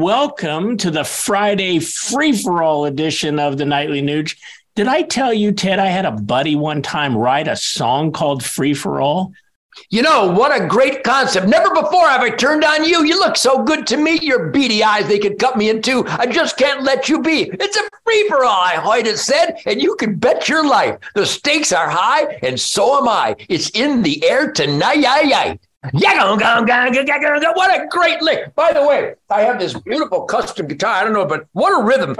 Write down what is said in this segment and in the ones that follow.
welcome to the Friday free for all edition of the Nightly Nuge. Did I tell you, Ted, I had a buddy one time write a song called Free for All? You know, what a great concept. Never before have I turned on you. You look so good to me. Your beady eyes, they could cut me in two. I just can't let you be. It's a free for all, I heard it said, and you can bet your life. The stakes are high, and so am I. It's in the air tonight. What a great lick. By the way, I have this beautiful custom guitar. I don't know, but what a rhythm.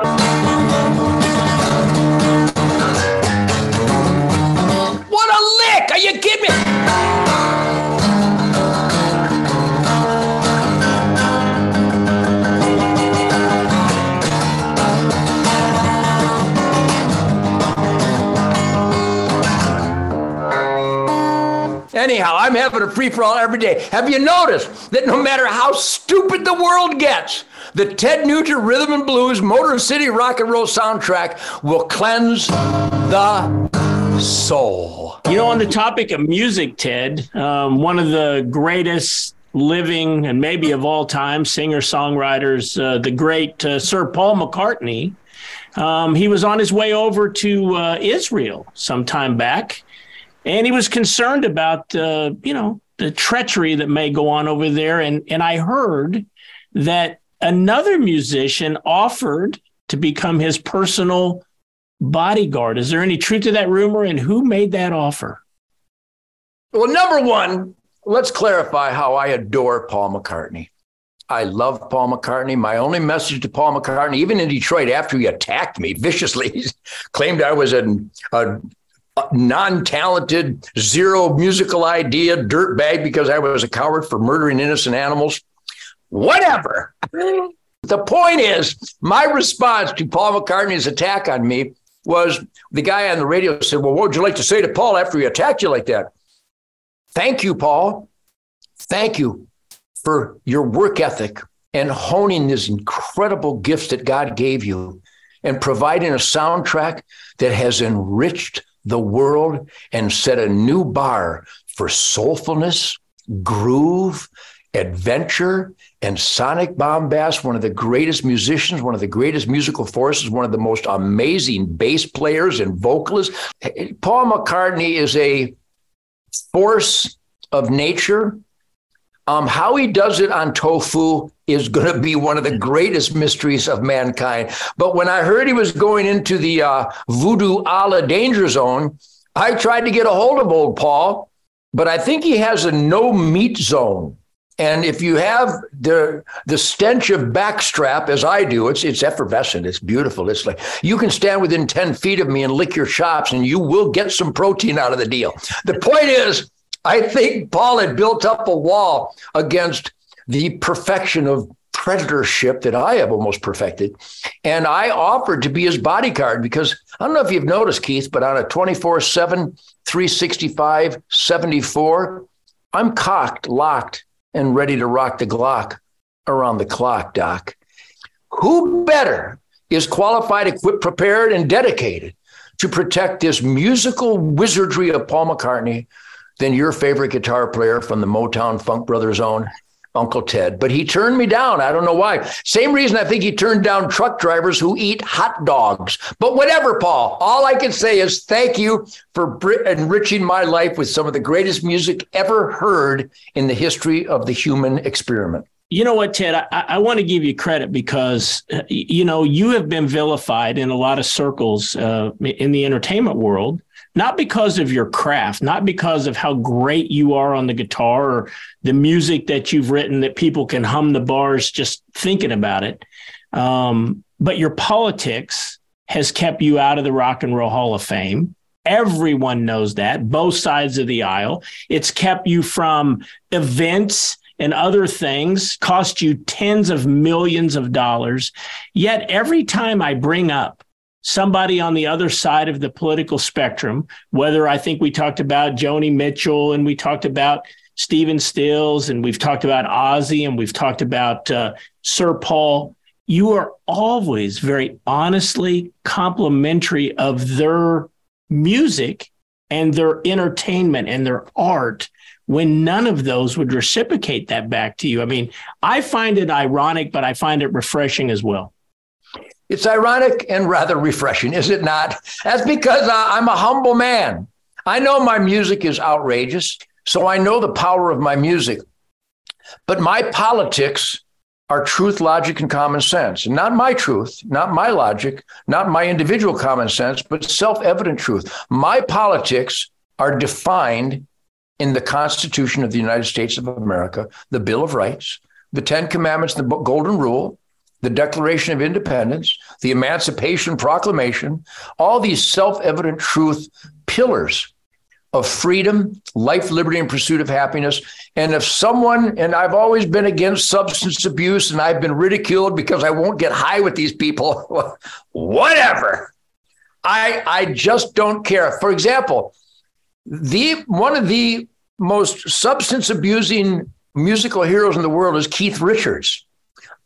What a lick. Are you kidding me? Anyhow, I'm having a free for all every day. Have you noticed that no matter how stupid the world gets, the Ted Nugent Rhythm and Blues Motor City Rock and Roll soundtrack will cleanse the soul? You know, on the topic of music, Ted, um, one of the greatest living and maybe of all time singer songwriters, uh, the great uh, Sir Paul McCartney. Um, he was on his way over to uh, Israel some time back and he was concerned about uh, you know the treachery that may go on over there. And and I heard that another musician offered to become his personal bodyguard. Is there any truth to that rumor? And who made that offer? Well number 1 let's clarify how I adore Paul McCartney. I love Paul McCartney. My only message to Paul McCartney, even in Detroit, after he attacked me viciously, claimed I was a, a non-talented, zero musical idea, dirtbag because I was a coward for murdering innocent animals. Whatever. the point is, my response to Paul McCartney's attack on me was the guy on the radio said, Well, what would you like to say to Paul after he attacked you like that? Thank you, Paul. Thank you for your work ethic and honing these incredible gifts that God gave you and providing a soundtrack that has enriched the world and set a new bar for soulfulness, groove, adventure, and sonic bombast. One of the greatest musicians, one of the greatest musical forces, one of the most amazing bass players and vocalists. Paul McCartney is a force of nature. Um, how he does it on tofu is going to be one of the greatest mysteries of mankind. But when I heard he was going into the uh, voodoo Allah danger zone, I tried to get a hold of old Paul, but I think he has a no meat zone. And if you have the the stench of backstrap, as I do, it's it's effervescent. It's beautiful. It's like you can stand within ten feet of me and lick your chops, and you will get some protein out of the deal. The point is, I think Paul had built up a wall against the perfection of predatorship that I have almost perfected. And I offered to be his bodyguard because I don't know if you've noticed, Keith, but on a 24 7, 365, 74, I'm cocked, locked, and ready to rock the Glock around the clock, Doc. Who better is qualified, equipped, prepared, and dedicated to protect this musical wizardry of Paul McCartney than your favorite guitar player from the Motown Funk Brothers own Uncle Ted, but he turned me down. I don't know why. Same reason I think he turned down truck drivers who eat hot dogs. But whatever, Paul, all I can say is thank you for enriching my life with some of the greatest music ever heard in the history of the human experiment. You know what, Ted? I, I want to give you credit because, uh, you know, you have been vilified in a lot of circles uh, in the entertainment world not because of your craft, not because of how great you are on the guitar or the music that you've written that people can hum the bars just thinking about it. Um, but your politics has kept you out of the Rock and Roll Hall of Fame. Everyone knows that, both sides of the aisle. It's kept you from events and other things, cost you tens of millions of dollars. Yet every time I bring up somebody on the other side of the political spectrum, whether I think we talked about Joni Mitchell and we talked about Stephen Stills and we've talked about Ozzy and we've talked about uh, Sir Paul, you are always very honestly complimentary of their music and their entertainment and their art when none of those would reciprocate that back to you. I mean, I find it ironic, but I find it refreshing as well. It's ironic and rather refreshing, is it not? That's because I'm a humble man. I know my music is outrageous, so I know the power of my music. But my politics are truth, logic, and common sense. Not my truth, not my logic, not my individual common sense, but self evident truth. My politics are defined in the Constitution of the United States of America, the Bill of Rights, the Ten Commandments, the Golden Rule, the Declaration of Independence, the Emancipation Proclamation, all these self evident truth pillars of freedom, life, liberty, and pursuit of happiness. And if someone, and I've always been against substance abuse and I've been ridiculed because I won't get high with these people, whatever. I, I just don't care. For example, the one of the most substance abusing musical heroes in the world is Keith Richards.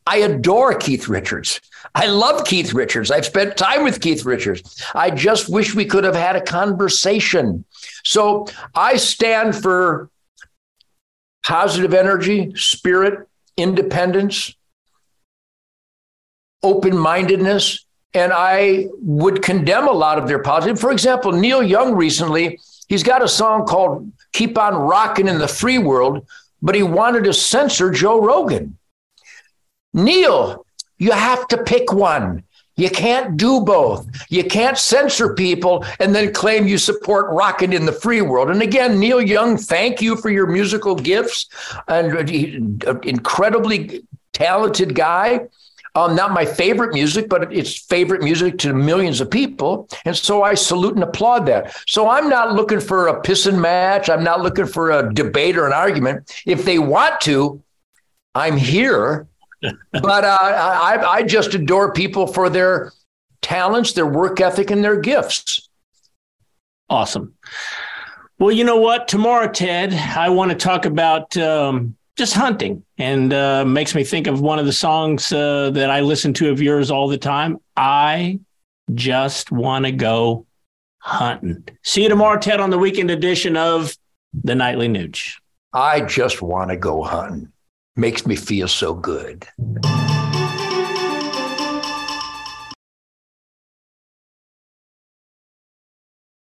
I adore Keith Richards. I love Keith Richards. I've spent time with Keith Richards. I just wish we could have had a conversation. So I stand for positive energy, spirit, independence, open mindedness. And I would condemn a lot of their positive. For example, Neil Young recently, he's got a song called Keep On Rocking in the Free World, but he wanted to censor Joe Rogan. Neil, you have to pick one. You can't do both. You can't censor people and then claim you support rocking in the free world. And again, Neil Young, thank you for your musical gifts. And incredibly talented guy. Um, not my favorite music, but it's favorite music to millions of people. And so I salute and applaud that. So I'm not looking for a pissing match. I'm not looking for a debate or an argument. If they want to, I'm here but uh, I, I just adore people for their talents, their work ethic, and their gifts. Awesome. Well, you know what? Tomorrow, Ted, I want to talk about um, just hunting, and uh, makes me think of one of the songs uh, that I listen to of yours all the time. I just want to go hunting. See you tomorrow, Ted, on the weekend edition of the Nightly Nuge. I just want to go hunting makes me feel so good.